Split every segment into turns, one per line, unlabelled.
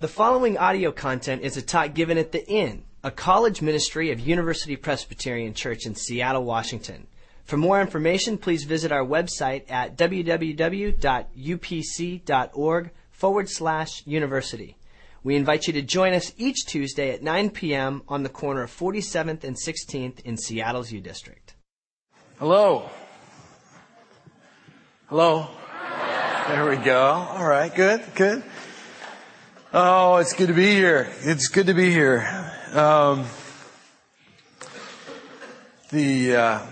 The following audio content is a talk given at the Inn, a college ministry of University Presbyterian Church in Seattle, Washington. For more information, please visit our website at www.upc.org forward slash university. We invite you to join us each Tuesday at 9 p.m. on the corner of 47th and 16th in Seattle's U District.
Hello. Hello. There we go. All right. Good. Good. Oh, it's good to be here. It's good to be here. Um, the uh,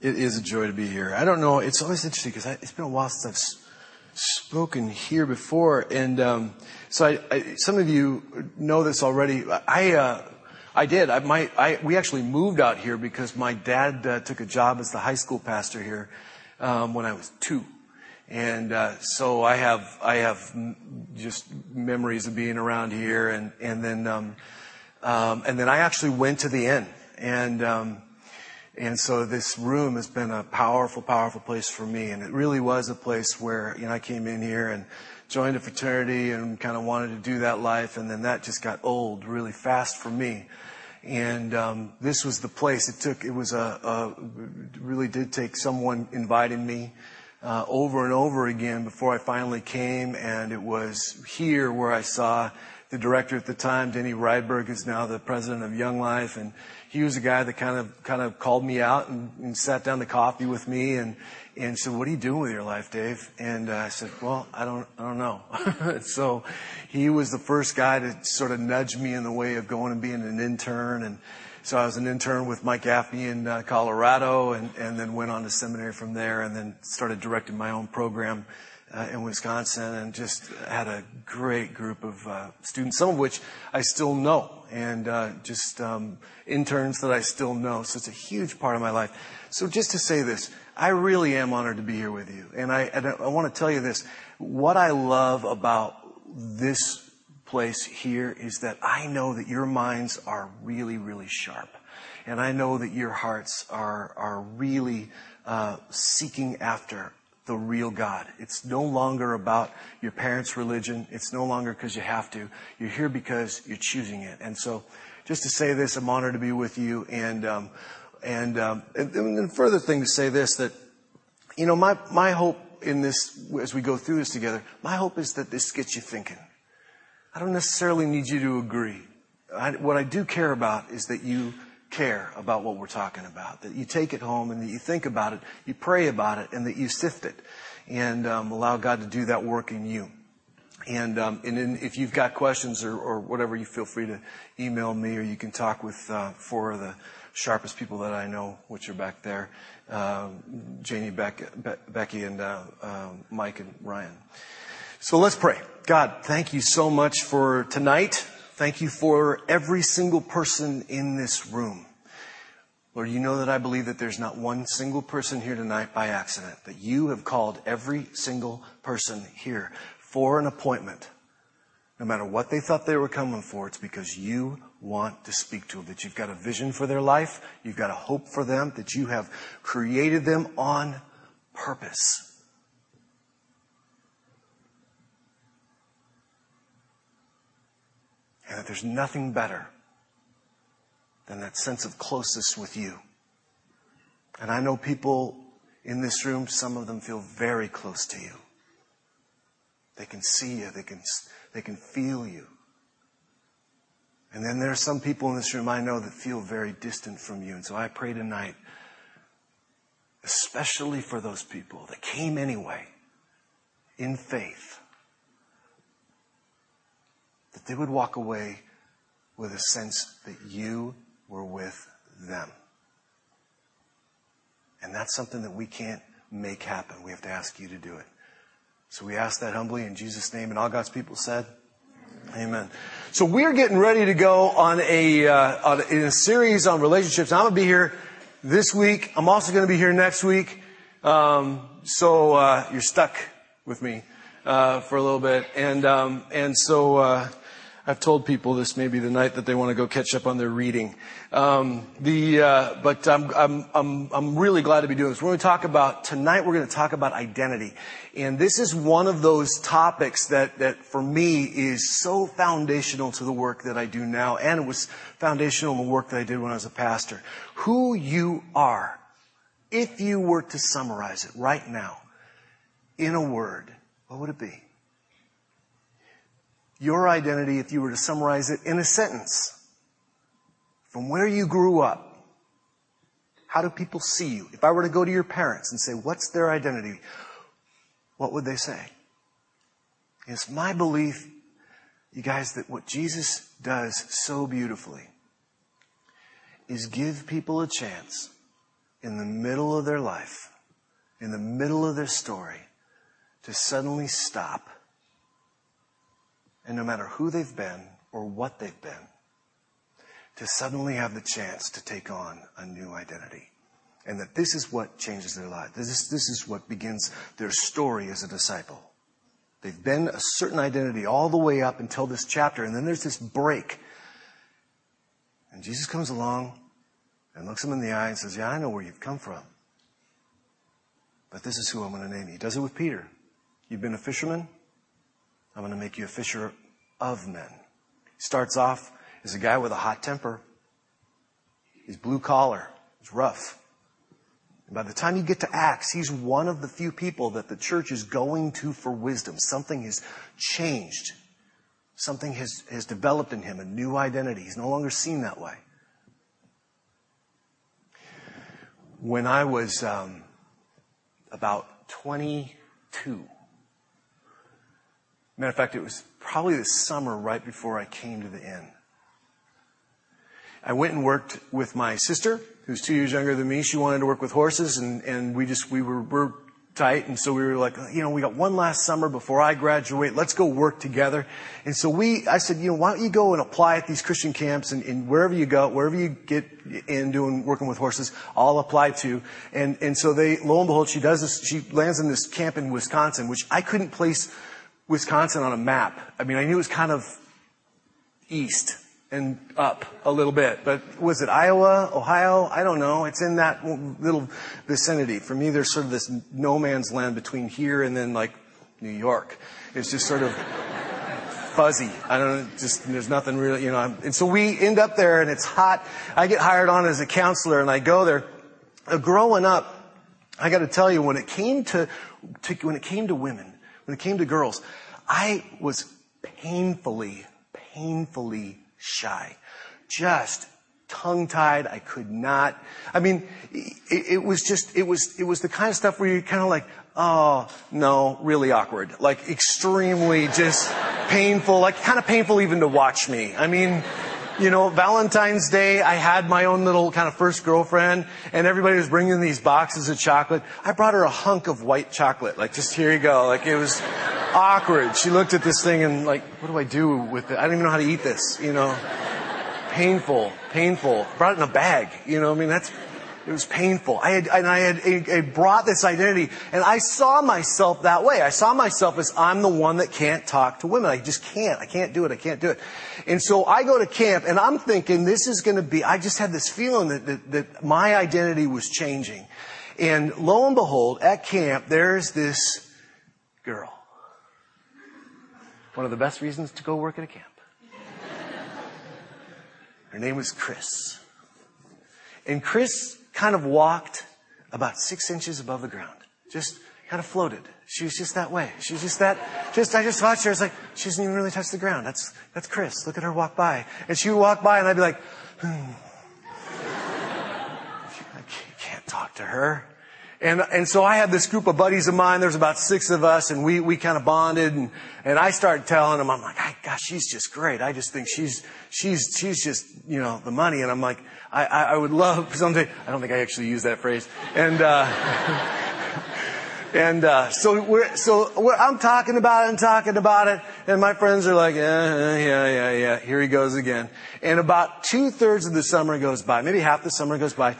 it is a joy to be here. I don't know. It's always interesting because it's been a while since I've s- spoken here before, and um, so I, I, some of you know this already. I uh, I did. I, my, I, we actually moved out here because my dad uh, took a job as the high school pastor here um, when I was two. And uh, so I have I have just memories of being around here, and and then um, um, and then I actually went to the inn, and um, and so this room has been a powerful, powerful place for me, and it really was a place where you know I came in here and joined a fraternity and kind of wanted to do that life, and then that just got old really fast for me. And um, this was the place. It took. It was a, a really did take someone inviting me uh, over and over again before I finally came. And it was here where I saw the director at the time, Denny Rydberg, is now the president of Young Life, and he was a guy that kind of kind of called me out and, and sat down to coffee with me and and said, "What are you doing with your life, Dave?" And uh, I said, "Well, I don't I don't know." so he was the first guy to sort of nudge me in the way of going and being an intern and so I was an intern with Mike Gaffney in uh, Colorado and, and then went on to seminary from there and then started directing my own program uh, in Wisconsin and just had a great group of uh, students, some of which I still know and uh, just um, interns that I still know. So it's a huge part of my life. So just to say this, I really am honored to be here with you. And I, and I want to tell you this. What I love about this place here is that I know that your minds are really, really sharp. And I know that your hearts are, are really uh, seeking after the real God. It's no longer about your parents' religion. It's no longer because you have to. You're here because you're choosing it. And so, just to say this, I'm honored to be with you. And um, and, um, and, and further thing to say this that you know my my hope in this as we go through this together, my hope is that this gets you thinking. I don't necessarily need you to agree. I, what I do care about is that you care about what we're talking about, that you take it home and that you think about it, you pray about it, and that you sift it and um, allow God to do that work in you. And, um, and in, if you've got questions or, or, whatever, you feel free to email me or you can talk with uh, four of the sharpest people that I know, which are back there, uh, Janie, Beck, Be- Becky, and uh, um, Mike and Ryan. So let's pray. God, thank you so much for tonight. Thank you for every single person in this room. Lord, you know that I believe that there's not one single person here tonight by accident, that you have called every single person here for an appointment. No matter what they thought they were coming for, it's because you want to speak to them, that you've got a vision for their life, you've got a hope for them, that you have created them on purpose. And that there's nothing better than that sense of closeness with you. And I know people in this room, some of them feel very close to you. They can see you, they can, they can feel you. And then there are some people in this room I know that feel very distant from you. And so I pray tonight, especially for those people that came anyway in faith, that they would walk away with a sense that you were with them. And that's something that we can't make happen. We have to ask you to do it. So we ask that humbly in Jesus' name. And all God's people said, Amen. So we're getting ready to go on a, uh, on, in a series on relationships. I'm going to be here this week. I'm also going to be here next week. Um, so uh, you're stuck with me uh, for a little bit. And, um, and so, uh, I've told people this may be the night that they want to go catch up on their reading. Um, the, uh, but I'm, I'm, I'm, I'm really glad to be doing this. We're going to talk about, tonight we're going to talk about identity. And this is one of those topics that, that for me is so foundational to the work that I do now. And it was foundational in the work that I did when I was a pastor. Who you are, if you were to summarize it right now in a word, what would it be? Your identity if you were to summarize it in a sentence. From where you grew up, how do people see you? If I were to go to your parents and say, what's their identity? What would they say? It's my belief, you guys, that what Jesus does so beautifully is give people a chance in the middle of their life, in the middle of their story, to suddenly stop and no matter who they've been or what they've been, to suddenly have the chance to take on a new identity. And that this is what changes their life. This is, this is what begins their story as a disciple. They've been a certain identity all the way up until this chapter, and then there's this break. And Jesus comes along and looks them in the eye and says, Yeah, I know where you've come from. But this is who I'm going to name you. He does it with Peter. You've been a fisherman? I'm going to make you a fisher of men. Starts off as a guy with a hot temper. He's blue collar. He's rough. And by the time you get to Acts, he's one of the few people that the church is going to for wisdom. Something has changed. Something has, has developed in him, a new identity. He's no longer seen that way. When I was um, about 22, Matter of fact, it was probably the summer right before I came to the inn. I went and worked with my sister, who's two years younger than me. She wanted to work with horses, and, and we just we were, were tight, and so we were like, you know, we got one last summer before I graduate. Let's go work together. And so we, I said, you know, why don't you go and apply at these Christian camps, and, and wherever you go, wherever you get in doing working with horses, I'll apply to. And and so they, lo and behold, she does this. She lands in this camp in Wisconsin, which I couldn't place Wisconsin on a map. I mean, I knew it was kind of east and up a little bit, but was it Iowa, Ohio? I don't know. It's in that little vicinity. For me, there's sort of this no man's land between here and then like New York. It's just sort of fuzzy. I don't know, just, there's nothing really, you know. And so we end up there and it's hot. I get hired on as a counselor and I go there. Growing up, I got to tell you, when it came to, to, when it came to women, when it came to girls, I was painfully, painfully shy. Just tongue tied. I could not. I mean, it, it, was just, it was, it was the kind of stuff where you're kind of like, oh, no, really awkward. Like extremely just painful, like kind of painful even to watch me. I mean, you know, Valentine's Day, I had my own little kind of first girlfriend, and everybody was bringing these boxes of chocolate. I brought her a hunk of white chocolate, like just here you go. Like it was awkward. She looked at this thing and like, what do I do with it? I don't even know how to eat this, you know. Painful, painful. Brought it in a bag, you know. I mean, that's it was painful. I had, and I had brought this identity, and I saw myself that way. I saw myself as I'm the one that can't talk to women. I just can't. I can't do it. I can't do it. And so I go to camp, and I'm thinking this is going to be. I just had this feeling that, that, that my identity was changing, and lo and behold, at camp there's this girl. One of the best reasons to go work at a camp. Her name was Chris. And Chris kind of walked about six inches above the ground. Just kind of floated. She was just that way. She was just that, just, I just watched her. I was like, she doesn't even really touch the ground. That's, that's Chris. Look at her walk by. And she would walk by and I'd be like, hmm. I can't talk to her. And, and so I had this group of buddies of mine. There's about six of us and we, we kind of bonded and, and I started telling them, I'm like, gosh, she's just great. I just think she's, she's, she's just, you know, the money. And I'm like, I, I, I would love someday, I don't think I actually use that phrase. And, uh, and, uh, so we're, so we're, I'm talking about it and talking about it. And my friends are like, yeah, yeah, yeah, yeah. Here he goes again. And about two thirds of the summer goes by, maybe half the summer goes by.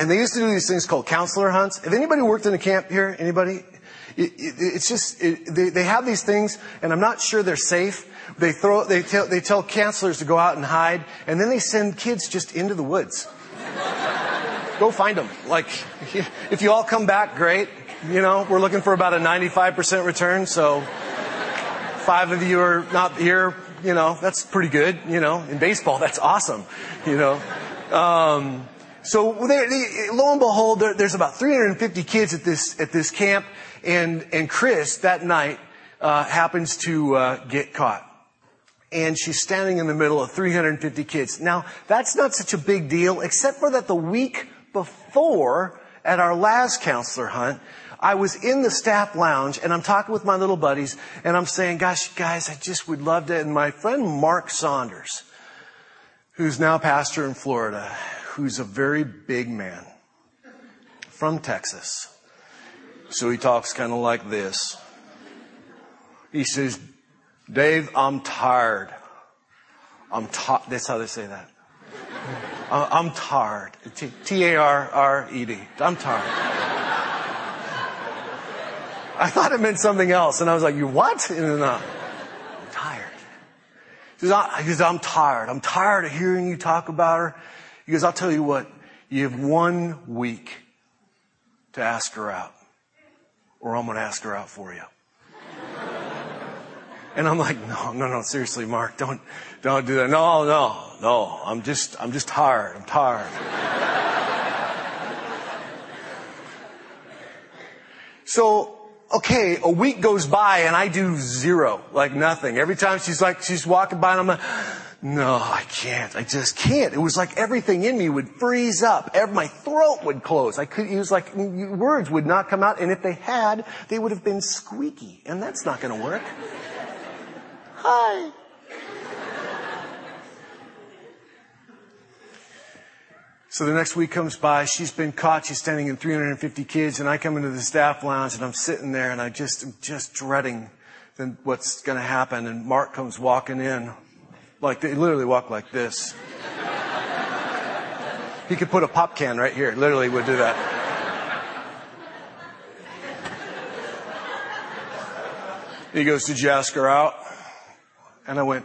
And they used to do these things called counselor hunts. Have anybody worked in a camp here? Anybody? It, it, it's just, it, they, they have these things, and I'm not sure they're safe, They throw, they tell, they tell counselors to go out and hide, and then they send kids just into the woods. go find them. Like, if you all come back, great. You know, we're looking for about a 95% return, so five of you are not here, you know, that's pretty good, you know. In baseball, that's awesome, you know. Um, so they, lo and behold, there, there's about 350 kids at this at this camp, and and Chris that night uh, happens to uh, get caught, and she's standing in the middle of 350 kids. Now that's not such a big deal, except for that the week before at our last counselor hunt, I was in the staff lounge and I'm talking with my little buddies and I'm saying, gosh, guys, I just would love to. And my friend Mark Saunders, who's now pastor in Florida, who's a very big man from Texas. So he talks kind of like this. He says, Dave, I'm tired. I'm tired. That's how they say that. I'm tired. T-A-R-R-E-D. I'm tired. I thought it meant something else. And I was like, you what? And uh, I'm tired. He goes, I'm tired. I'm tired of hearing you talk about her. He goes, I'll tell you what, you have one week to ask her out. Or I'm going to ask her out for you. And I'm like, no, no, no, seriously, Mark, don't, don't do that. No, no, no, I'm just, I'm just tired. I'm tired. so okay, a week goes by and I do zero, like nothing. Every time she's like, she's walking by and I'm like, no, I can't. I just can't. It was like everything in me would freeze up. My throat would close. I could, it was like words would not come out. And if they had, they would have been squeaky. And that's not going to work. Hi. So the next week comes by, she's been caught, she's standing in 350 kids, and I come into the staff lounge and I'm sitting there and I just, I'm just dreading then what's gonna happen. And Mark comes walking in, like, they literally walk like this. he could put a pop can right here, literally would do that. He goes, did you ask her out? And I went,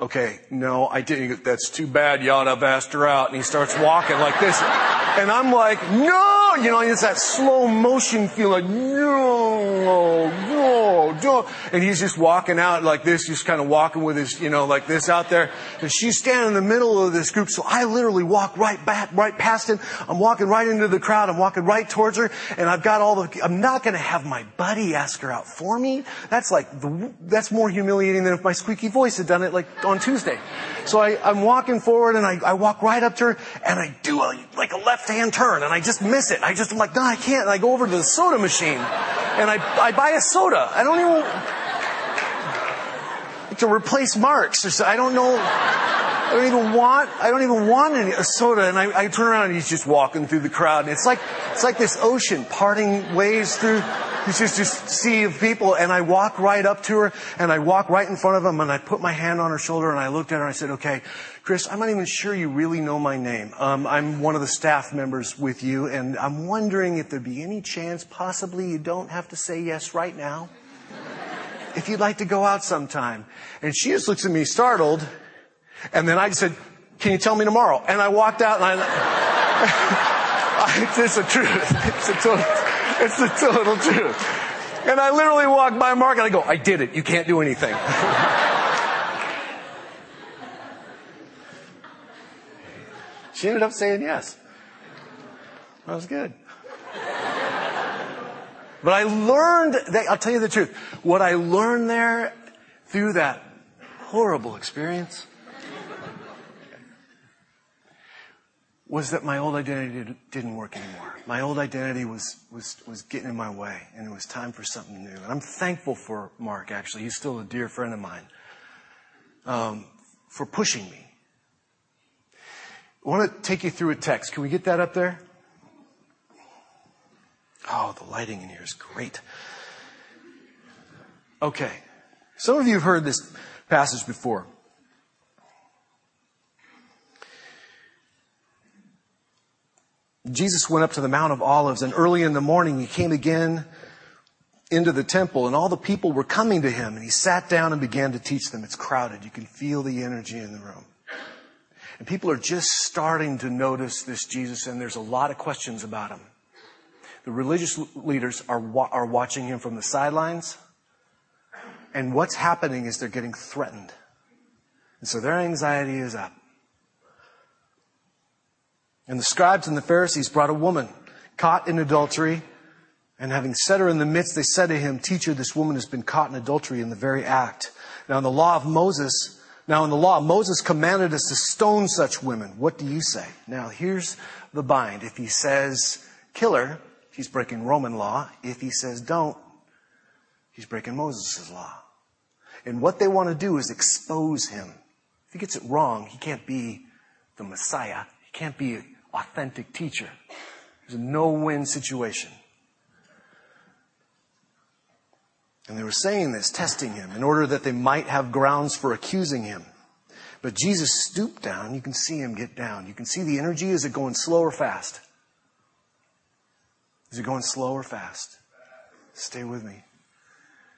okay, no, I didn't. That's too bad. To have asked her out. And he starts walking like this. And I'm like, no, you know, it's that slow motion feel like, no, And he's just walking out like this, just kind of walking with his, you know, like this out there. And she's standing in the middle of this group. So I literally walk right back, right past him. I'm walking right into the crowd. I'm walking right towards her. And I've got all the, I'm not going to have my buddy ask her out for me. That's like, the, that's more humiliating than if my squeaky voice had done it like on Tuesday. So I, I'm walking forward and I, I walk right up to her and I do a, like a left left hand turn and I just miss it. I just, I'm like, no, I can't. And I go over to the soda machine and I, I buy a soda. I don't to replace Marks or so. I don't know. I don't even want, I don't even want any, a soda. And I, I turn around and he's just walking through the crowd. And it's like, it's like this ocean parting ways through, it's just this sea of people. And I walk right up to her and I walk right in front of him and I put my hand on her shoulder and I looked at her and I said, okay, Chris, I'm not even sure you really know my name. Um, I'm one of the staff members with you and I'm wondering if there'd be any chance possibly you don't have to say yes right now. If you'd like to go out sometime. And she just looks at me startled and then I said, can you tell me tomorrow? And I walked out and I, it's the truth. It's the total, it's the total truth. And I literally walked by Mark and I go, I did it. You can't do anything. she ended up saying yes. That was good. But I learned that, I'll tell you the truth. What I learned there through that horrible experience was that my old identity didn't work anymore. My old identity was, was, was getting in my way, and it was time for something new. And I'm thankful for Mark, actually. He's still a dear friend of mine, um, for pushing me. I want to take you through a text. Can we get that up there? Oh, the lighting in here is great. Okay. Some of you have heard this passage before. Jesus went up to the Mount of Olives, and early in the morning he came again into the temple and all the people were coming to him and he sat down and began to teach them. It's crowded. You can feel the energy in the room. And people are just starting to notice this Jesus and there's a lot of questions about him. The religious leaders are, are watching him from the sidelines. And what's happening is they're getting threatened. And so their anxiety is up. And the scribes and the Pharisees brought a woman caught in adultery. And having set her in the midst, they said to him, Teacher, this woman has been caught in adultery in the very act. Now in the law of Moses, now in the law, Moses commanded us to stone such women. What do you say? Now here's the bind. If he says kill her, he's breaking Roman law. If he says don't, he's breaking Moses' law. And what they want to do is expose him. If he gets it wrong, he can't be the Messiah. He can't be an authentic teacher. It's a no-win situation. And they were saying this, testing him, in order that they might have grounds for accusing him. But Jesus stooped down. You can see him get down. You can see the energy. Is it going slow or fast? Is it going slow or fast? Stay with me.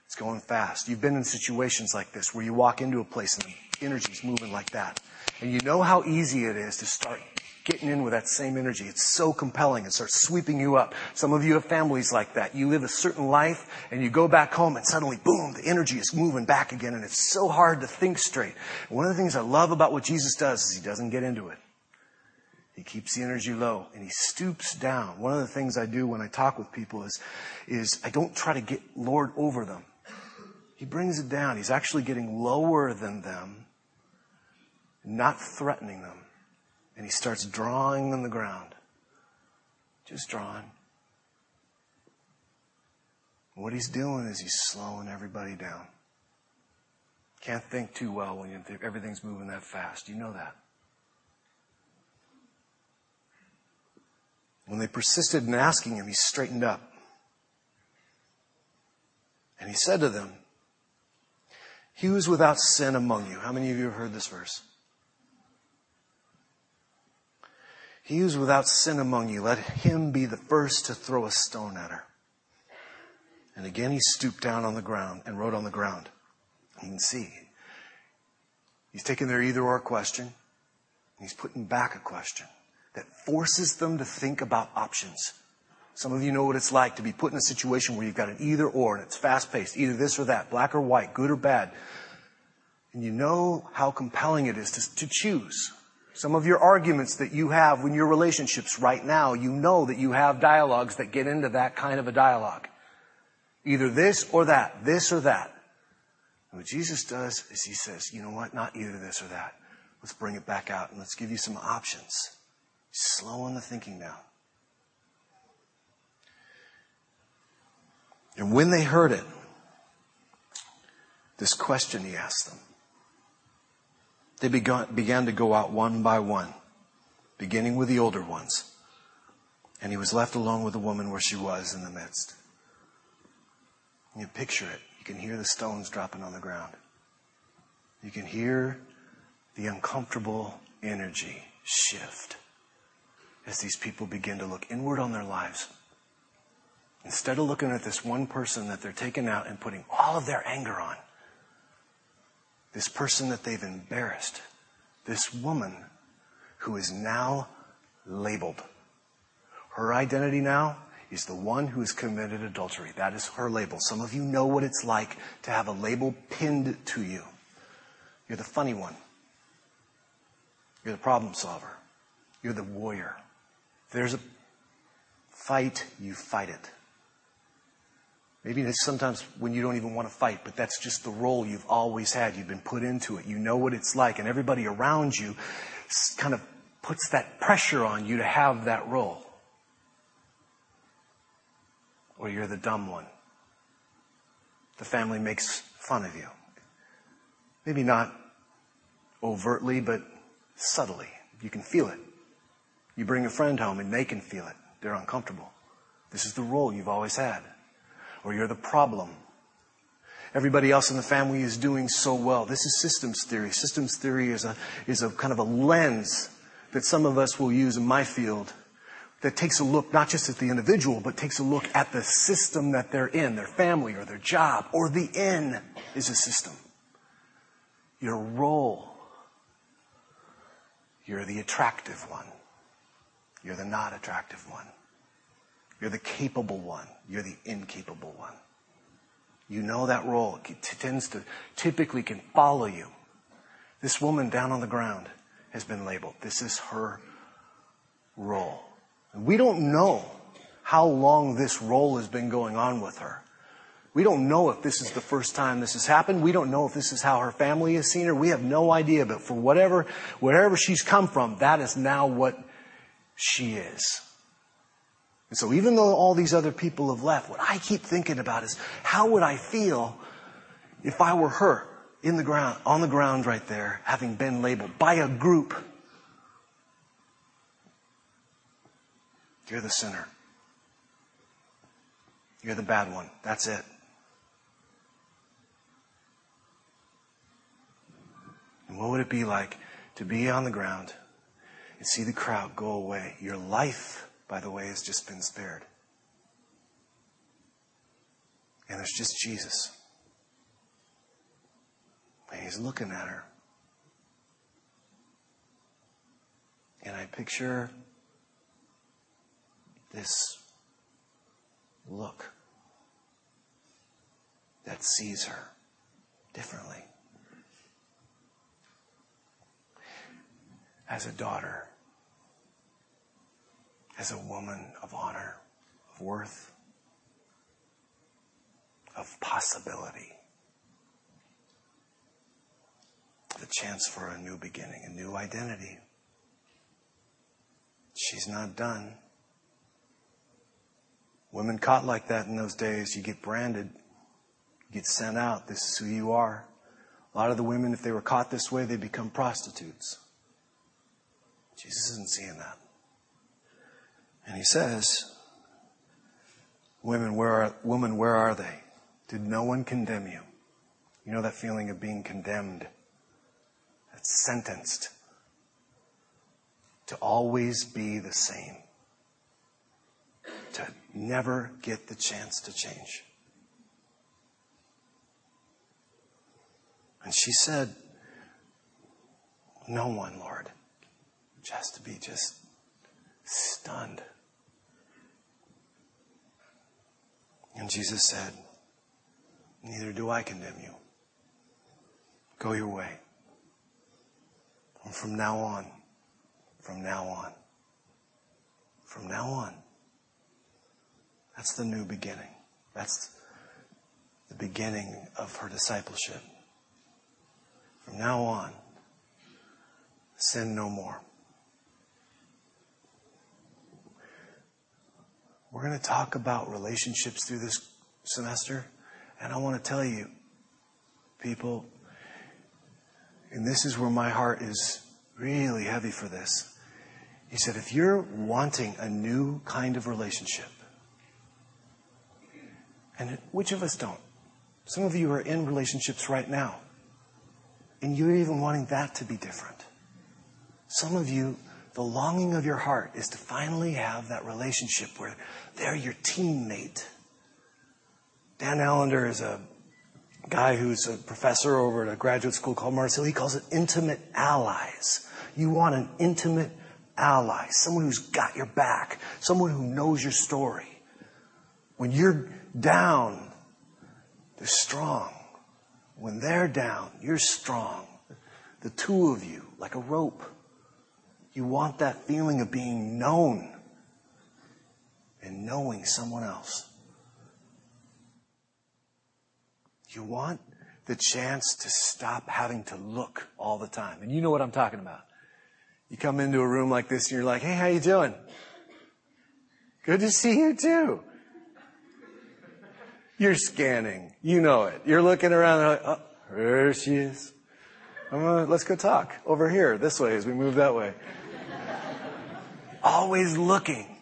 It's going fast. You've been in situations like this where you walk into a place and the energy's moving like that. And you know how easy it is to start getting in with that same energy. It's so compelling. It starts sweeping you up. Some of you have families like that. You live a certain life and you go back home and suddenly, boom, the energy is moving back again and it's so hard to think straight. One of the things I love about what Jesus does is he doesn't get into it. He keeps the energy low and he stoops down. One of the things I do when I talk with people is, is I don't try to get Lord over them. He brings it down. He's actually getting lower than them, not threatening them. And he starts drawing on the ground. Just drawing. What he's doing is he's slowing everybody down. Can't think too well when everything's moving that fast. You know that. When they persisted in asking him, he straightened up. And he said to them, He was without sin among you. How many of you have heard this verse? He who's without sin among you, let him be the first to throw a stone at her. And again he stooped down on the ground and wrote on the ground. You can see. He's taking their either or question. And he's putting back a question that forces them to think about options. Some of you know what it's like to be put in a situation where you've got an either or and it's fast paced, either this or that, black or white, good or bad. And you know how compelling it is to, to choose. Some of your arguments that you have in your relationships right now, you know that you have dialogues that get into that kind of a dialogue. Either this or that, this or that. And what Jesus does is he says, you know what, not either this or that. Let's bring it back out and let's give you some options. Slowing the thinking down. And when they heard it, this question he asked them. They began, began to go out one by one, beginning with the older ones. And he was left alone with the woman where she was in the midst. You picture it. You can hear the stones dropping on the ground. You can hear the uncomfortable energy shift as these people begin to look inward on their lives. Instead of looking at this one person that they're taking out and putting all of their anger on, this person that they've embarrassed, this woman who is now labeled. Her identity now is the one who has committed adultery. That is her label. Some of you know what it's like to have a label pinned to you. You're the funny one. You're the problem solver. You're the warrior. There's a fight, you fight it. Maybe it's sometimes when you don't even want to fight, but that's just the role you've always had. You've been put into it. You know what it's like, and everybody around you kind of puts that pressure on you to have that role. Or you're the dumb one. The family makes fun of you. Maybe not overtly, but subtly. You can feel it. You bring a friend home and they can feel it. They're uncomfortable. This is the role you've always had or you're the problem. Everybody else in the family is doing so well. This is systems theory. Systems theory is a, is a kind of a lens that some of us will use in my field that takes a look not just at the individual, but takes a look at the system that they're in, their family or their job, or the inn is a system. Your role. You're the attractive one. You're the not attractive one. You're the capable one. You're the incapable one. You know that role. It tends to, typically can follow you. This woman down on the ground has been labeled. This is her role. And we don't know how long this role has been going on with her. We don't know if this is the first time this has happened. We don't know if this is how her family has seen her. We have no idea. But for whatever, wherever she's come from, that is now what she is. And so even though all these other people have left, what I keep thinking about is how would I feel if I were her in the ground, on the ground right there, having been labeled by a group You're the sinner. You're the bad one. That's it. And what would it be like to be on the ground see the crowd go away? Your life, by the way, has just been spared. And there's just Jesus. And he's looking at her. And I picture this look that sees her differently. As a daughter, as a woman of honor, of worth, of possibility. The chance for a new beginning, a new identity. She's not done. Women caught like that in those days, you get branded, you get sent out. This is who you are. A lot of the women, if they were caught this way, they become prostitutes. Jesus isn't seeing that. And he says, Women, where are, woman, where are they? Did no one condemn you? You know that feeling of being condemned? That's sentenced to always be the same to never get the chance to change. And she said, No one, Lord. Just to be just stunned. And Jesus said, Neither do I condemn you. Go your way. And from now on, from now on, from now on, that's the new beginning. That's the beginning of her discipleship. From now on, sin no more. We're going to talk about relationships through this semester, and I want to tell you, people, and this is where my heart is really heavy for this. He said, if you're wanting a new kind of relationship, and which of us don't? Some of you are in relationships right now, and you're even wanting that to be different. Some of you, the longing of your heart is to finally have that relationship where they're your teammate. Dan Allender is a guy who's a professor over at a graduate school called Mars Hill. He calls it intimate allies. You want an intimate ally, someone who's got your back, someone who knows your story. When you're down, they're strong. When they're down, you're strong. The two of you, like a rope. You want that feeling of being known and knowing someone else. You want the chance to stop having to look all the time. And you know what I'm talking about. You come into a room like this and you're like, hey, how you doing? Good to see you too. You're scanning. You know it. You're looking around and like, oh, there she is. Gonna, let's go talk over here, this way as we move that way. Always looking.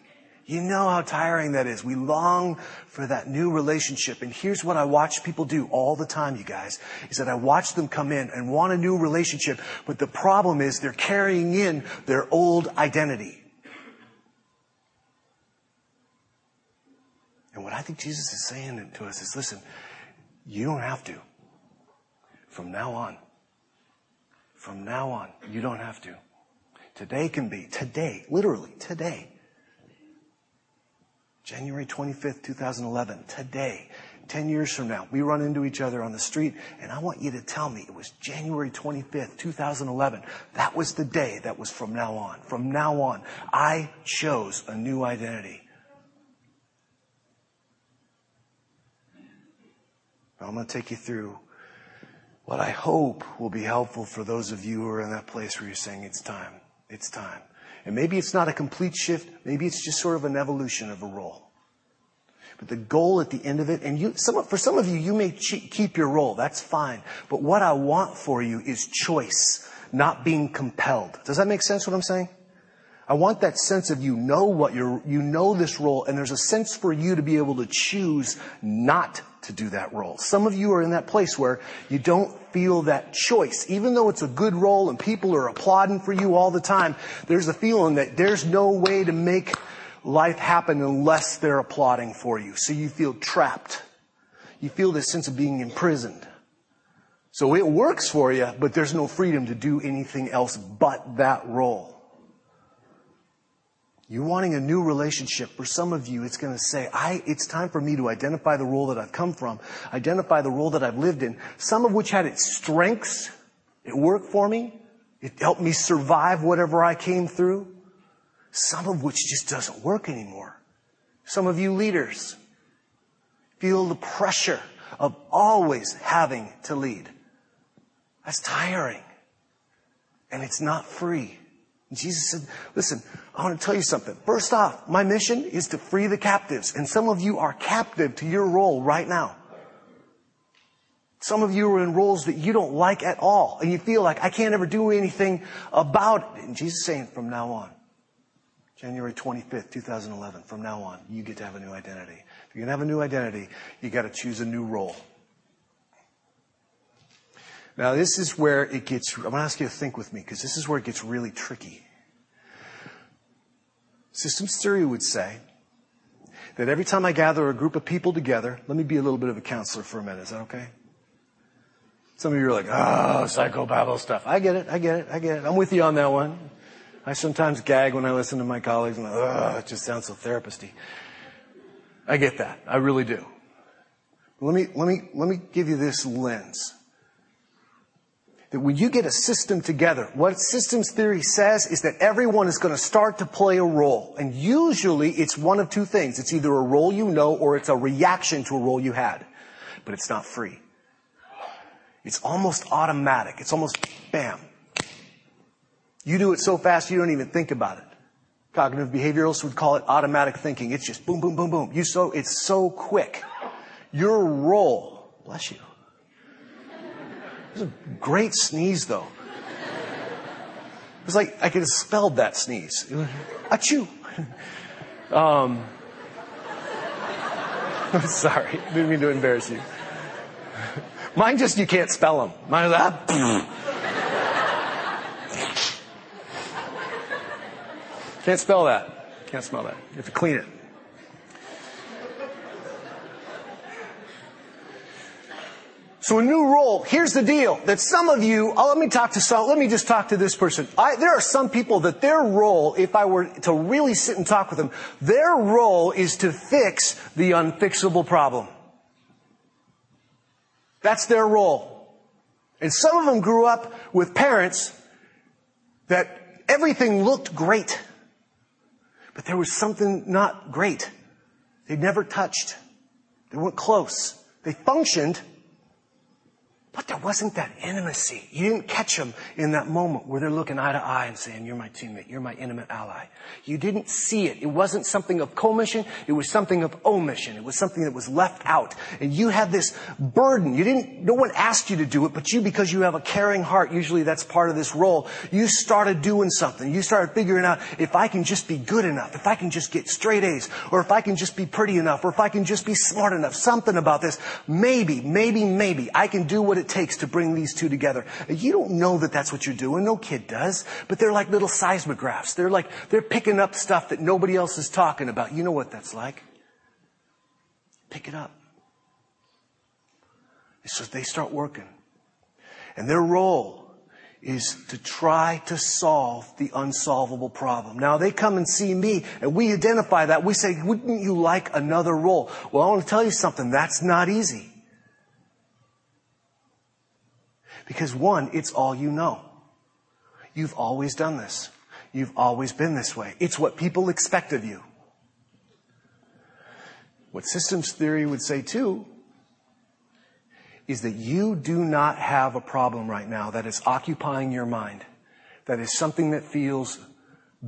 You know how tiring that is. We long for that new relationship. And here's what I watch people do all the time, you guys, is that I watch them come in and want a new relationship. But the problem is they're carrying in their old identity. And what I think Jesus is saying to us is listen, you don't have to. From now on. From now on, you don't have to. Today can be, today, literally, today. January 25th, 2011, today, 10 years from now, we run into each other on the street, and I want you to tell me it was January 25th, 2011. That was the day that was from now on. From now on, I chose a new identity. Now I'm going to take you through what I hope will be helpful for those of you who are in that place where you're saying it's time. It's time. And maybe it's not a complete shift. Maybe it's just sort of an evolution of a role. But the goal at the end of it, and you, some, for some of you, you may keep your role. That's fine. But what I want for you is choice, not being compelled. Does that make sense what I'm saying? I want that sense of you know what you're, you know this role, and there's a sense for you to be able to choose not to do that role. Some of you are in that place where you don't feel that choice. Even though it's a good role and people are applauding for you all the time, there's a feeling that there's no way to make life happen unless they're applauding for you. So you feel trapped. You feel this sense of being imprisoned. So it works for you, but there's no freedom to do anything else but that role. You're wanting a new relationship. For some of you, it's going to say, I, it's time for me to identify the role that I've come from, identify the role that I've lived in, some of which had its strengths. It worked for me. It helped me survive whatever I came through. Some of which just doesn't work anymore. Some of you leaders feel the pressure of always having to lead. That's tiring. And it's not free. Jesus said, listen, I want to tell you something. First off, my mission is to free the captives. And some of you are captive to your role right now. Some of you are in roles that you don't like at all. And you feel like, I can't ever do anything about it. And Jesus is saying, from now on, January 25th, 2011, from now on, you get to have a new identity. If you're going to have a new identity, you got to choose a new role. Now, this is where it gets, I'm going to ask you to think with me because this is where it gets really tricky. Systems theory would say that every time I gather a group of people together, let me be a little bit of a counselor for a minute. Is that okay? Some of you are like, oh, psychobabble stuff. I get it. I get it. I get it. I'm with you on that one. I sometimes gag when I listen to my colleagues and, oh, it just sounds so therapisty. I get that. I really do. Let me, let me, let me give you this lens that when you get a system together, what systems theory says is that everyone is going to start to play a role. And usually it's one of two things. It's either a role you know or it's a reaction to a role you had. But it's not free. It's almost automatic. It's almost bam. You do it so fast you don't even think about it. Cognitive behavioralists would call it automatic thinking. It's just boom, boom, boom, boom. You so, it's so quick. Your role, bless you, it was a great sneeze, though. It was like I could have spelled that sneeze. Achoo. Um, sorry, didn't mean to embarrass you. Mine just you can't spell them. Mine is that. can't spell that. Can't smell that. You have to clean it. So a new role. Here's the deal that some of you, oh, let me talk to some, let me just talk to this person. I, there are some people that their role, if I were to really sit and talk with them, their role is to fix the unfixable problem. That's their role. And some of them grew up with parents that everything looked great. But there was something not great. They never touched. They weren't close. They functioned, but there wasn't that intimacy. You didn't catch them in that moment where they're looking eye to eye and saying, you're my teammate, you're my intimate ally. You didn't see it. It wasn't something of commission, it was something of omission. It was something that was left out. And you had this burden. You didn't, no one asked you to do it, but you, because you have a caring heart, usually that's part of this role, you started doing something. You started figuring out, if I can just be good enough, if I can just get straight A's, or if I can just be pretty enough, or if I can just be smart enough, something about this, maybe, maybe, maybe I can do what takes to bring these two together. You don't know that that's what you're doing. No kid does. But they're like little seismographs. They're like, they're picking up stuff that nobody else is talking about. You know what that's like. pick it up. So they start working. And their role is to try to solve the unsolvable problem. Now they come and see me and we identify that. We say, wouldn't you like another role? Well, I want to tell you something. That's not easy. Because one, it's all you know. You've always done this. You've always been this way. It's what people expect of you. What systems theory would say too is that you do not have a problem right now that is occupying your mind, that is something that feels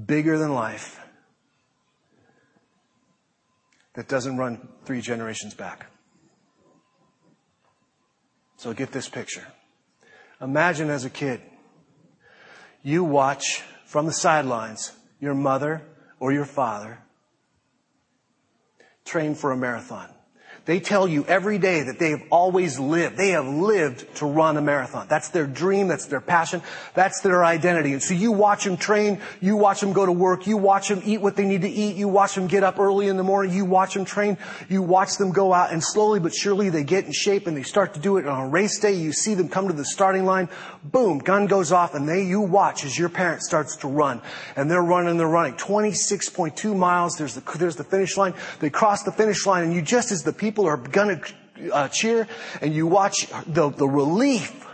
bigger than life, that doesn't run three generations back. So get this picture. Imagine as a kid, you watch from the sidelines your mother or your father train for a marathon. They tell you every day that they have always lived. They have lived to run a marathon. That's their dream. That's their passion. That's their identity. And so you watch them train. You watch them go to work. You watch them eat what they need to eat. You watch them get up early in the morning. You watch them train. You watch them go out and slowly but surely they get in shape and they start to do it And on race day. You see them come to the starting line. Boom, gun goes off and they, you watch as your parent starts to run and they're running, they're running 26.2 miles. There's the, there's the finish line. They cross the finish line and you just as the people people are going to uh, cheer and you watch the, the relief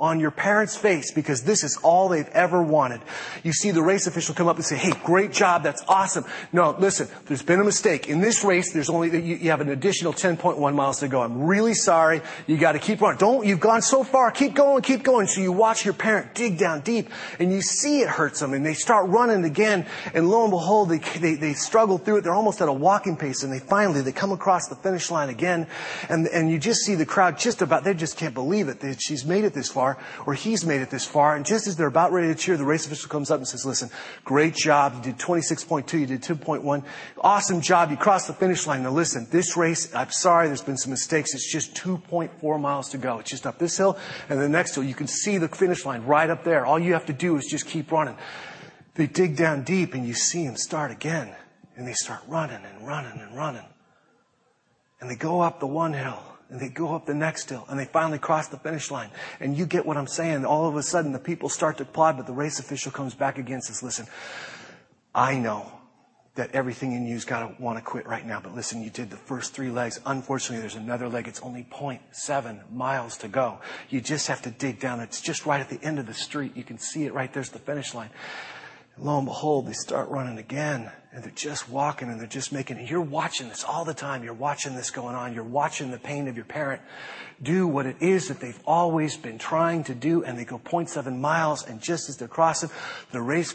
on your parents' face because this is all they've ever wanted. You see the race official come up and say, hey, great job, that's awesome. No, listen, there's been a mistake. In this race, there's only, you, have an additional 10.1 miles to go. I'm really sorry. You gotta keep running. Don't, you've gone so far, keep going, keep going. So you watch your parent dig down deep and you see it hurts them and they start running again and lo and behold, they, they, they struggle through it. They're almost at a walking pace and they finally, they come across the finish line again and, and you just see the crowd just about, they just can't believe it. They, she's made it this far far, or he's made it this far. And just as they're about ready to cheer, the race official comes up and says, listen, great job. You did 26.2. You did 2.1. Awesome job. You crossed the finish line. Now listen, this race, I'm sorry, there's been some mistakes. It's just 2.4 miles to go. It's just up this hill and the next hill. You can see the finish line right up there. All you have to do is just keep running. They dig down deep and you see them start again. And they start running and running and running. And they go up the one hill and they go up the next hill and they finally cross the finish line. And you get what I'm saying. All of a sudden the people start to applaud, but the race official comes back again and says, listen, I know that everything in you's got to want to quit right now. But listen, you did the first three legs. Unfortunately, there's another leg. It's only 0.7 miles to go. You just have to dig down. It's just right at the end of the street. You can see it right there's the finish line. Lo and behold, they start running again and they're just walking and they're just making it. You're watching this all the time. You're watching this going on. You're watching the pain of your parent do what it is that they've always been trying to do and they go 0.7 miles and just as they're crossing, the race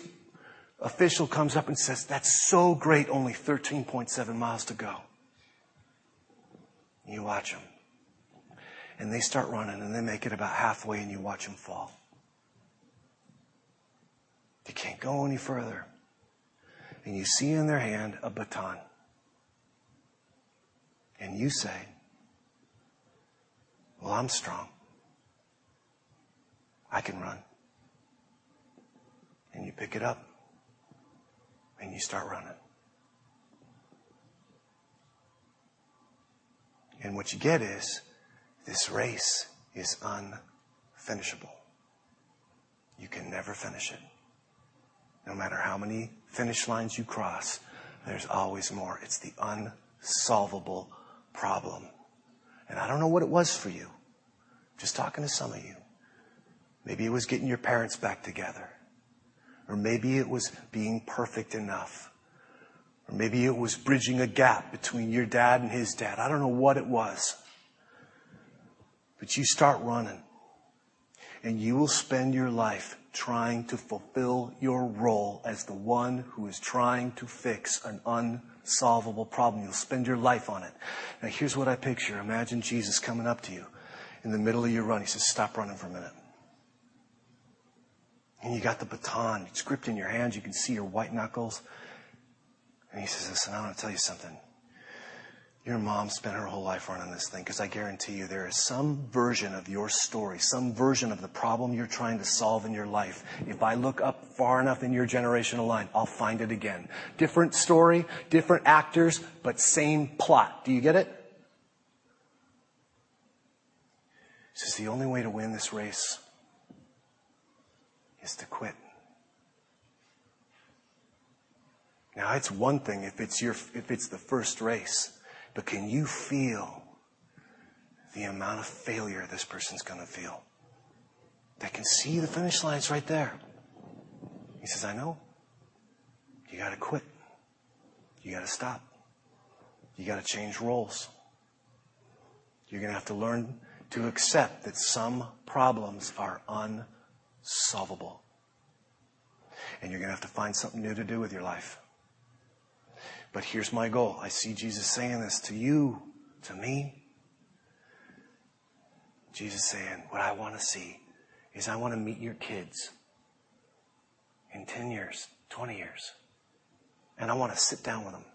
official comes up and says, that's so great, only 13.7 miles to go. You watch them. And they start running and they make it about halfway and you watch them fall. They can't go any further. And you see in their hand a baton. And you say, Well, I'm strong. I can run. And you pick it up and you start running. And what you get is this race is unfinishable. You can never finish it. No matter how many finish lines you cross, there's always more. It's the unsolvable problem. And I don't know what it was for you. Just talking to some of you. Maybe it was getting your parents back together. Or maybe it was being perfect enough. Or maybe it was bridging a gap between your dad and his dad. I don't know what it was. But you start running. And you will spend your life trying to fulfill your role as the one who is trying to fix an unsolvable problem. You'll spend your life on it. Now here's what I picture. Imagine Jesus coming up to you in the middle of your run. He says, stop running for a minute. And you got the baton. It's gripped in your hands. You can see your white knuckles. And he says, listen, I want to tell you something. Your mom spent her whole life running this thing because I guarantee you there is some version of your story, some version of the problem you're trying to solve in your life. If I look up far enough in your generational line, I'll find it again. Different story, different actors, but same plot. Do you get it? This is the only way to win this race is to quit. Now, it's one thing if it's your, if it's the first race, but can you feel the amount of failure this person's going to feel? They can see the finish line's right there. He says, I know. You got to quit. You got to stop. You got to change roles. You're going to have to learn to accept that some problems are unsolvable. And you're going to have to find something new to do with your life. But here's my goal. I see Jesus saying this to you, to me. Jesus saying, what I want to see is I want to meet your kids in 10 years, 20 years. And I want to sit down with them.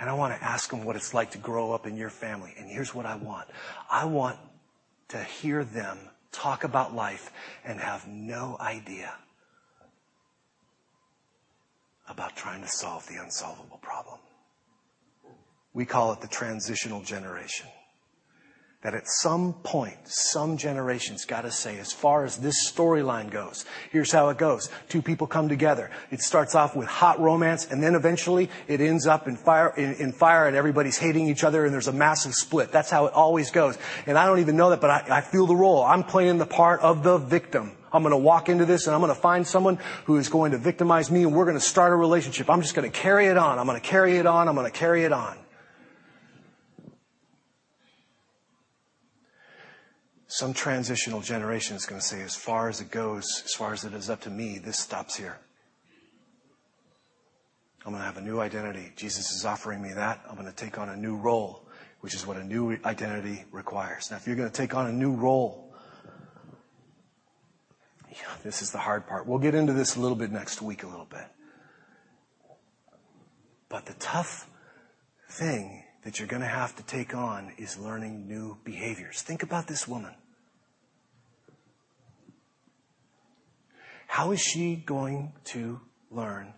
And I want to ask them what it's like to grow up in your family. And here's what I want. I want to hear them talk about life and have no idea about trying to solve the unsolvable problem. We call it the transitional generation that at some point, some generation's got to say, as far as this storyline goes, here's how it goes. Two people come together. It starts off with hot romance, and then eventually it ends up in fire, in, in fire, and everybody's hating each other, and there's a massive split. That's how it always goes. And I don't even know that, but I, I feel the role. I'm playing the part of the victim. I'm going to walk into this and I'm going to find someone who is going to victimize me and we're going to start a relationship. I'm just going to carry it on. I'm going to carry it on. I'm going to carry it on. some transitional generation is going to say, as far as it goes, as far as it is up to me, this stops here. I'm going to have a new identity. Jesus is offering me that. I'm going to take on a new role, which is what a new identity requires. Now, if you're going to take on a new role, yeah, this is the hard part. We'll get into this a little bit next week, a little bit. But the tough thing that you're going to have to take on is learning new behaviors. Think about this woman. How is she going to learn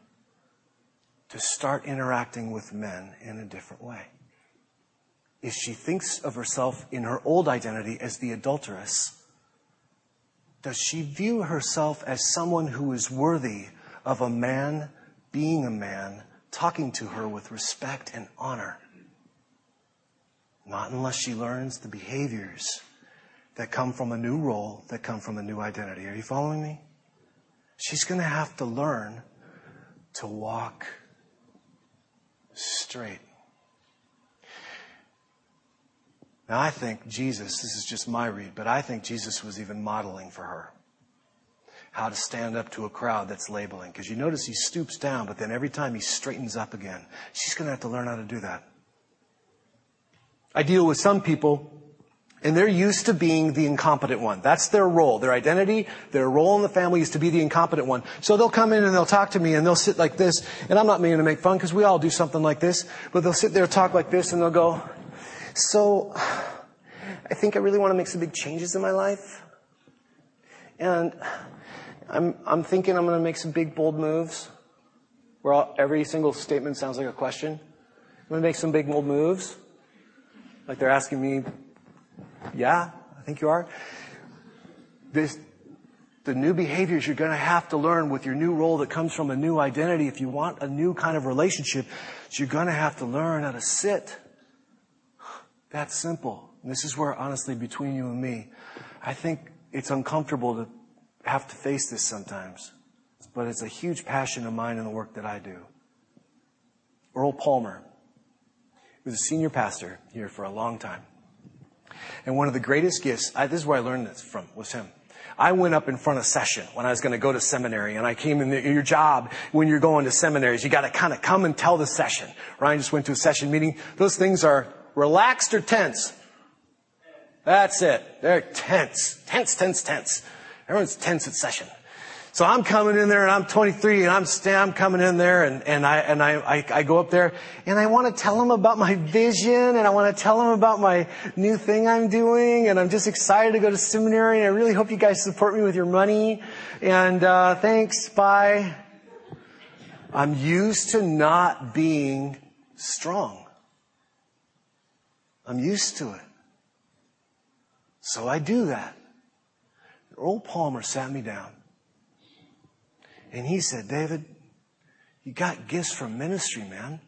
to start interacting with men in a different way? If she thinks of herself in her old identity as the adulteress, does she view herself as someone who is worthy of a man being a man, talking to her with respect and honor? Not unless she learns the behaviors that come from a new role, that come from a new identity. Are you following me? She's going to have to learn to walk straight. Now, I think Jesus, this is just my read, but I think Jesus was even modeling for her how to stand up to a crowd that's labeling. Because you notice he stoops down, but then every time he straightens up again. She's going to have to learn how to do that. I deal with some people and they're used to being the incompetent one. That's their role. Their identity, their role in the family is to be the incompetent one. So they'll come in and they'll talk to me and they'll sit like this. And I'm not meaning to make fun because we all do something like this. But they'll sit there, talk like this, and they'll go, so I think I really want to make some big changes in my life. And I'm, I'm thinking I'm going to make some big, bold moves where all, every single statement sounds like a question. I'm going to make some big, bold moves. Like they're asking me yeah, I think you are. This, the new behaviors you're going to have to learn with your new role that comes from a new identity. If you want a new kind of relationship, you're going to have to learn how to sit. That's simple. And this is where, honestly, between you and me, I think it's uncomfortable to have to face this sometimes. But it's a huge passion of mine in the work that I do. Earl Palmer was a senior pastor here for a long time. And one of the greatest gifts, I, this is where I learned this from, was him. I went up in front of session when I was going to go to seminary and I came in the, your job when you're going to seminaries. You got to kind of come and tell the session. Ryan just went to a session meeting. Those things are relaxed or tense. That's it. They're tense. Tense, tense, tense. Everyone's tense at session. So I'm coming in there and I'm 23 and I'm, I'm coming in there and, and I, and I, I, I go up there and I want to tell them about my vision and I want to tell them about my new thing I'm doing and I'm just excited to go to seminary and I really hope you guys support me with your money and, uh, thanks. Bye. I'm used to not being strong. I'm used to it. So I do that. Earl Palmer sat me down and he said, David, you got gifts from ministry, man.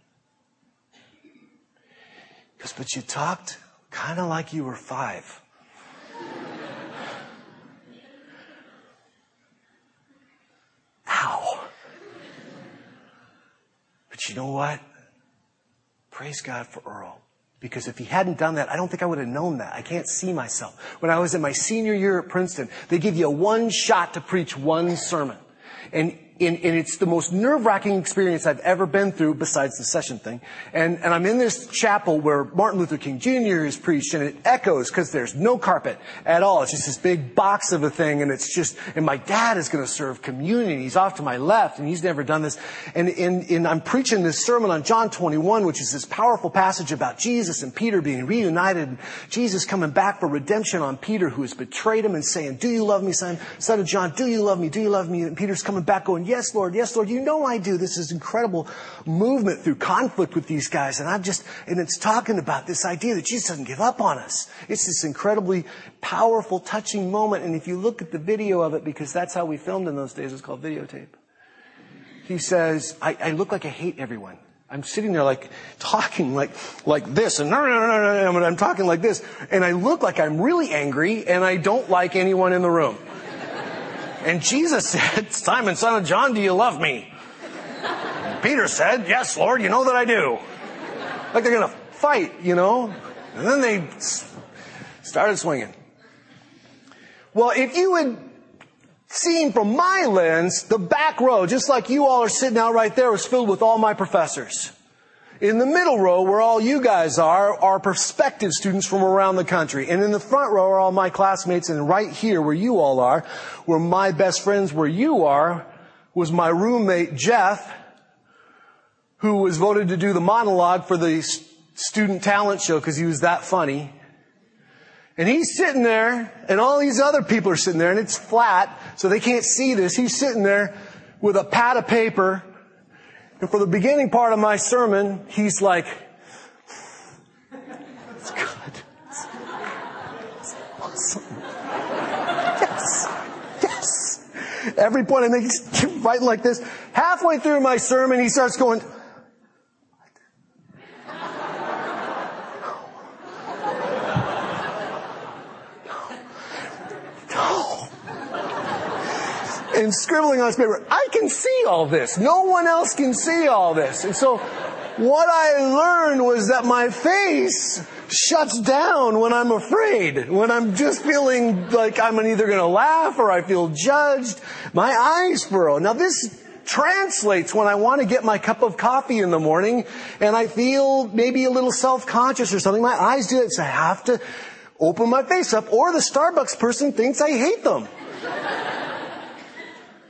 Because, but you talked kind of like you were five. Ow. But you know what? Praise God for Earl. Because if he hadn't done that, I don't think I would have known that. I can't see myself. When I was in my senior year at Princeton, they give you one shot to preach one sermon. And and, and it's the most nerve-wracking experience I've ever been through besides the session thing. And, and I'm in this chapel where Martin Luther King Jr. is preached and it echoes because there's no carpet at all. It's just this big box of a thing and it's just, and my dad is going to serve communion. He's off to my left and he's never done this. And, and, and I'm preaching this sermon on John 21, which is this powerful passage about Jesus and Peter being reunited. and Jesus coming back for redemption on Peter who has betrayed him and saying, do you love me, son? Son of John, do you love me? Do you love me? And Peter's coming back going, yes, Lord. Yes, Lord. You know I do. This is incredible movement through conflict with these guys. And I'm just, and it's talking about this idea that Jesus doesn't give up on us. It's this incredibly powerful, touching moment. And if you look at the video of it, because that's how we filmed in those days, it's called videotape. He says, I, I look like I hate everyone. I'm sitting there like talking like like this and no, no, no, no, no, I'm talking like this and I look like I'm really angry and I don't like anyone in the room. And Jesus said, Simon, son of John, do you love me? And Peter said, Yes, Lord, you know that I do. Like they're going to fight, you know? And then they started swinging. Well, if you had seen from my lens, the back row, just like you all are sitting out right there, was filled with all my professors. In the middle row, where all you guys are, are prospective students from around the country. And in the front row are all my classmates. And right here, where you all are, where my best friends, where you are, was my roommate, Jeff, who was voted to do the monologue for the student talent show because he was that funny. And he's sitting there, and all these other people are sitting there, and it's flat, so they can't see this. He's sitting there with a pad of paper and for the beginning part of my sermon, he's like, it's good. It's awesome. Yes. Yes. Every point I make, he's writing like this. Halfway through my sermon, he starts going, and scribbling on his paper. I can see all this. No one else can see all this. And so what I learned was that my face shuts down when I'm afraid, when I'm just feeling like I'm either going to laugh or I feel judged. My eyes furrow. Now this translates when I want to get my cup of coffee in the morning and I feel maybe a little self-conscious or something. My eyes do it. So I have to open my face up or the Starbucks person thinks I hate them.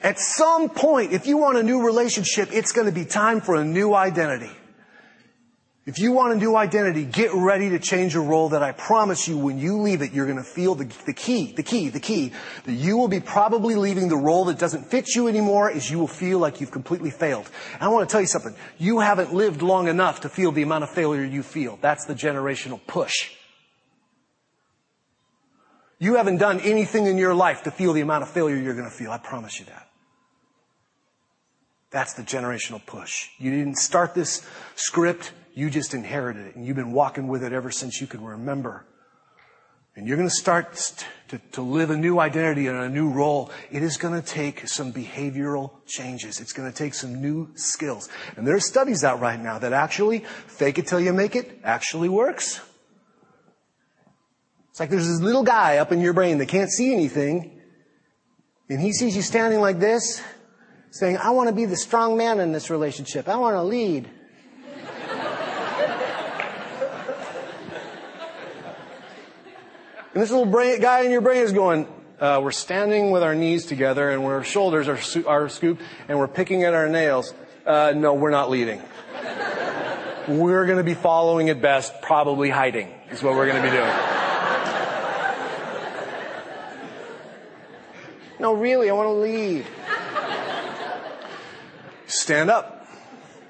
At some point, if you want a new relationship, it's going to be time for a new identity. If you want a new identity, get ready to change your role that I promise you when you leave it, you're going to feel the, the key, the key, the key, that you will be probably leaving the role that doesn't fit you anymore is you will feel like you've completely failed. And I want to tell you something. You haven't lived long enough to feel the amount of failure you feel. That's the generational push. You haven't done anything in your life to feel the amount of failure you're going to feel. I promise you that. That's the generational push. You didn't start this script, you just inherited it, and you've been walking with it ever since you can remember. And you're going to start to, to live a new identity and a new role. It is going to take some behavioral changes. It's going to take some new skills. And there are studies out right now that actually fake it till you make it actually works. It's like there's this little guy up in your brain that can't see anything, and he sees you standing like this, saying, I want to be the strong man in this relationship. I want to lead. and this little brain, guy in your brain is going, uh, we're standing with our knees together and our shoulders are, are scooped and we're picking at our nails. Uh, no, we're not leading. we're going to be following at best, probably hiding is what we're going to be doing. no, really, I want to lead stand up.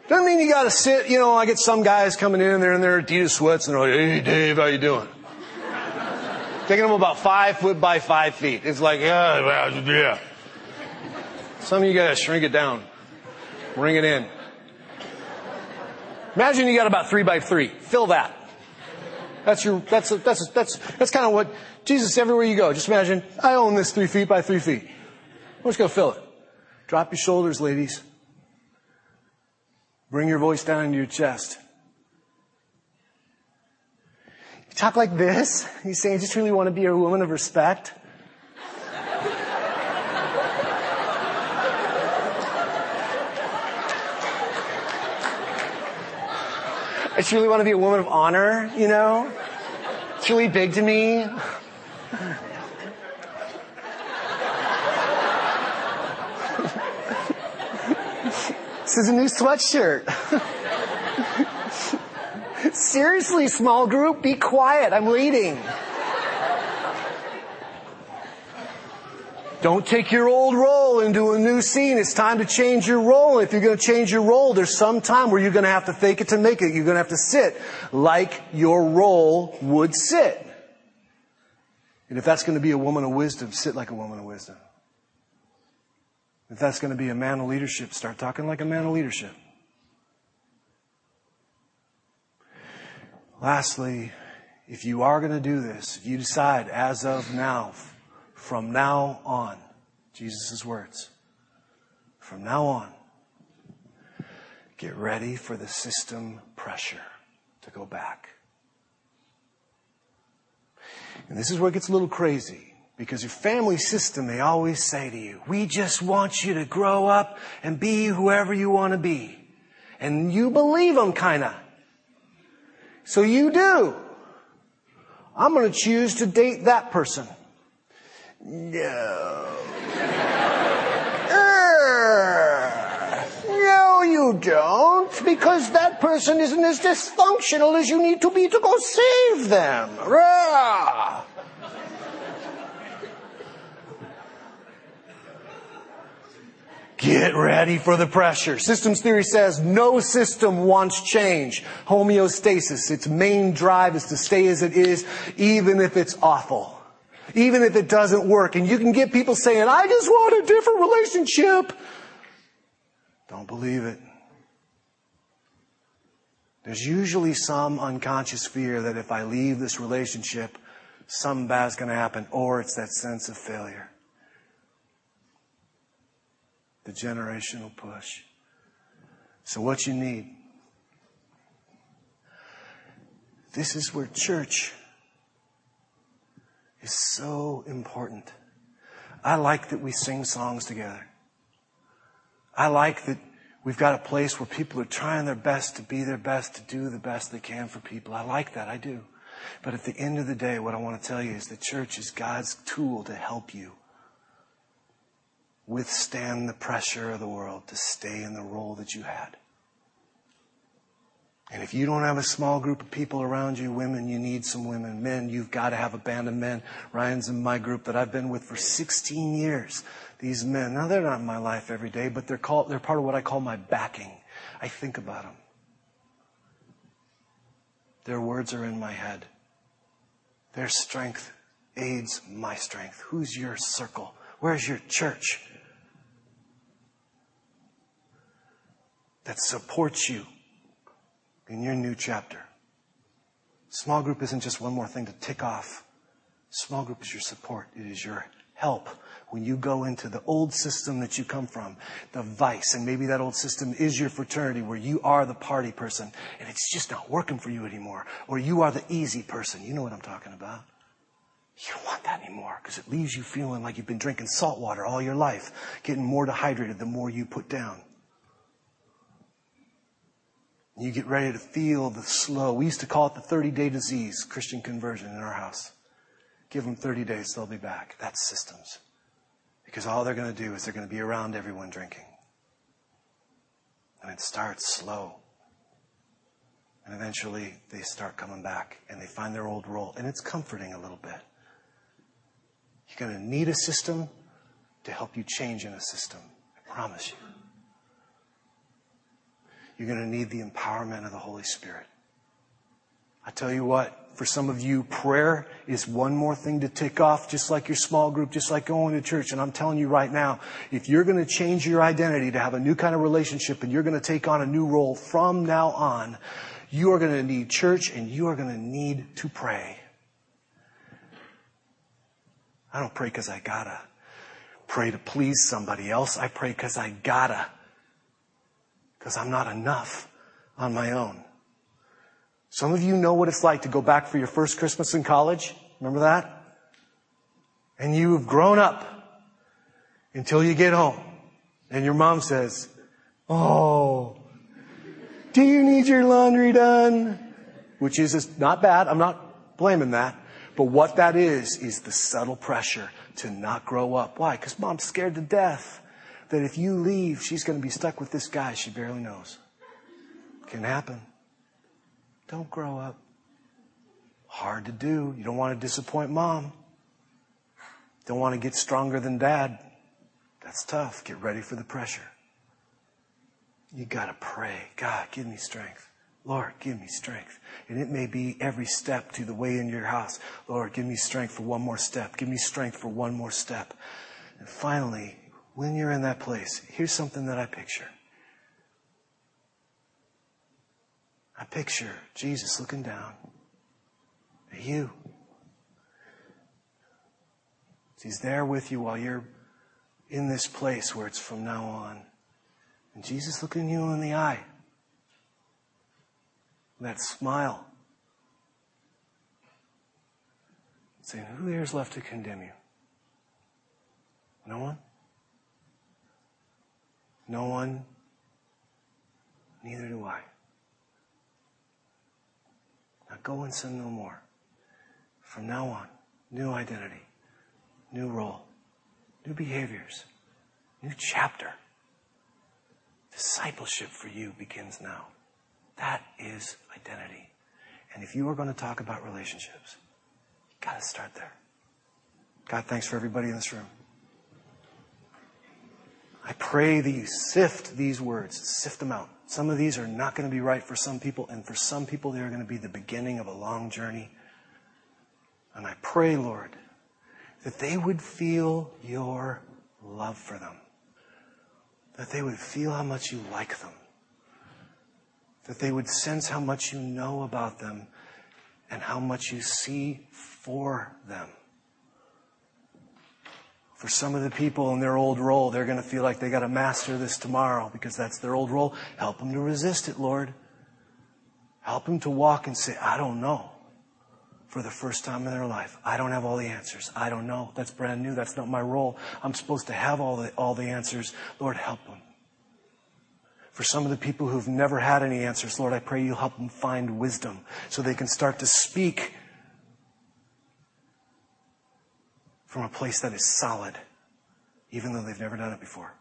Doesn't mean you gotta sit, you know, I get some guys coming in, they're in their Adidas sweats and they're like, hey Dave, how you doing? taking them about five foot by five feet. It's like, yeah, yeah. Some of you gotta shrink it down. Bring it in. Imagine you got about three by three. Fill that. That's your, that's, that's, that's, that's kind of what Jesus, everywhere you go, just imagine, I own this three feet by three feet. I'm just gonna fill it. Drop your shoulders, ladies. Bring your voice down into your chest. You talk like this. You say, I just really want to be a woman of respect. I just really want to be a woman of honor, you know? It's really big to me. This is a new sweatshirt. Seriously, small group, be quiet. I'm leading. Don't take your old role into a new scene. It's time to change your role. If you're going to change your role, there's some time where you're going to have to fake it to make it. You're going to have to sit like your role would sit. And if that's going to be a woman of wisdom, sit like a woman of wisdom. If that's going to be a man of leadership, start talking like a man of leadership. Lastly, if you are going to do this, if you decide as of now, from now on, Jesus' words, from now on, get ready for the system pressure to go back. And this is where it gets a little crazy. Because your family system, they always say to you, we just want you to grow up and be whoever you want to be. And you believe them kinda. So you do. I'm gonna choose to date that person. No. no, you don't, because that person isn't as dysfunctional as you need to be to go save them. Rah! Get ready for the pressure. Systems theory says no system wants change. Homeostasis, its main drive is to stay as it is, even if it's awful even if it doesn't work. And you can get people saying, I just want a different relationship. Don't believe it. There's usually some unconscious fear that if I leave this relationship, something bad's going to happen, or it's that sense of failure. The generational push. So, what you need. This is where church is so important. I like that we sing songs together. I like that we've got a place where people are trying their best to be their best, to do the best they can for people. I like that. I do. But at the end of the day, what I want to tell you is the church is God's tool to help you withstand the pressure of the world to stay in the role that you had. And if you don't have a small group of people around you, women, you need some women. Men, you've got to have a band of men. Ryan's in my group that I've been with for 16 years. These men, now they're not in my life every day, but they're called, they're part of what I call my backing. I think about them. Their words are in my head. Their strength aids my strength. Who's your circle? Where's your church? That supports you in your new chapter. Small group isn't just one more thing to tick off. Small group is your support. It is your help when you go into the old system that you come from, the vice, and maybe that old system is your fraternity where you are the party person and it's just not working for you anymore, or you are the easy person. You know what I'm talking about. You don't want that anymore because it leaves you feeling like you've been drinking salt water all your life, getting more dehydrated the more you put down. You get ready to feel the slow. We used to call it the 30 day disease, Christian conversion in our house. Give them 30 days, they'll be back. That's systems. Because all they're going to do is they're going to be around everyone drinking. And it starts slow. And eventually they start coming back and they find their old role. And it's comforting a little bit. You're going to need a system to help you change in a system. I promise you you're going to need the empowerment of the Holy Spirit. I tell you what, For some of you, prayer is one more thing to tick off, just like your small group, just like going to church. And I'm telling you right now, if you're going to change your identity to have a new kind of relationship and you're going to take on a new role from now on, you are going to need church and you are going to need to pray. I don't pray because I gotta pray to please somebody else. I pray because I gotta. Because I'm not enough on my own. Some of you know what it's like to go back for your first Christmas in college. Remember that? And you've grown up until you get home. And your mom says, Oh, do you need your laundry done? Which is not bad. I'm not blaming that. But what that is, is the subtle pressure to not grow up. Why? Because mom's scared to death that if you leave, she's going to be stuck with this guy she barely knows. Can happen. Don't grow up. Hard to do. You don't want to disappoint mom. Don't want to get stronger than dad. That's tough. Get ready for the pressure. You got to pray. God, give me strength. Lord, give me strength. And it may be every step to the way in your house. Lord, give me strength for one more step. Give me strength for one more step. And finally, when you're in that place, here's something that I picture. I picture Jesus looking down at you. He's there with you while you're in this place where it's from now on. And Jesus looking you in the eye that smile. Saying, Who here is left to condemn you? No one? No one? Neither do I. Now go and sin no more. From now on, new identity, new role, new behaviors, new chapter. Discipleship for you begins now. That is identity. And if you are going to talk about relationships, you got to start there. God, thanks for everybody in this room. I pray that you sift these words, sift them out. Some of these are not going to be right for some people, and for some people, they are going to be the beginning of a long journey. And I pray, Lord, that they would feel your love for them, that they would feel how much you like them, that they would sense how much you know about them and how much you see for them. For some of the people in their old role, they're going to feel like they got to master this tomorrow because that's their old role. Help them to resist it, Lord. Help them to walk and say, I don't know for the first time in their life. I don't have all the answers. I don't know. That's brand new. That's not my role. I'm supposed to have all the, all the answers. Lord, help them. For some of the people who've never had any answers, Lord, I pray you'll help them find wisdom so they can start to speak from a place that is solid, even though they've never done it before.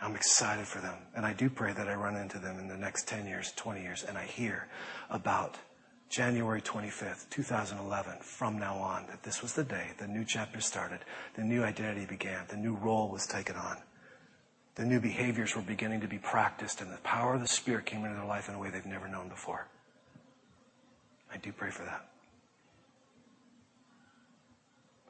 I'm excited for them. And I do pray that I run into them in the next 10 years, 20 years, and I hear about January 25th, 2011, from now on, that this was the day the new chapter started, the new identity began, the new role was taken on the new behaviors were beginning to be practiced, and the power of the Spirit came into their life in a way they've never known before. I do pray for that.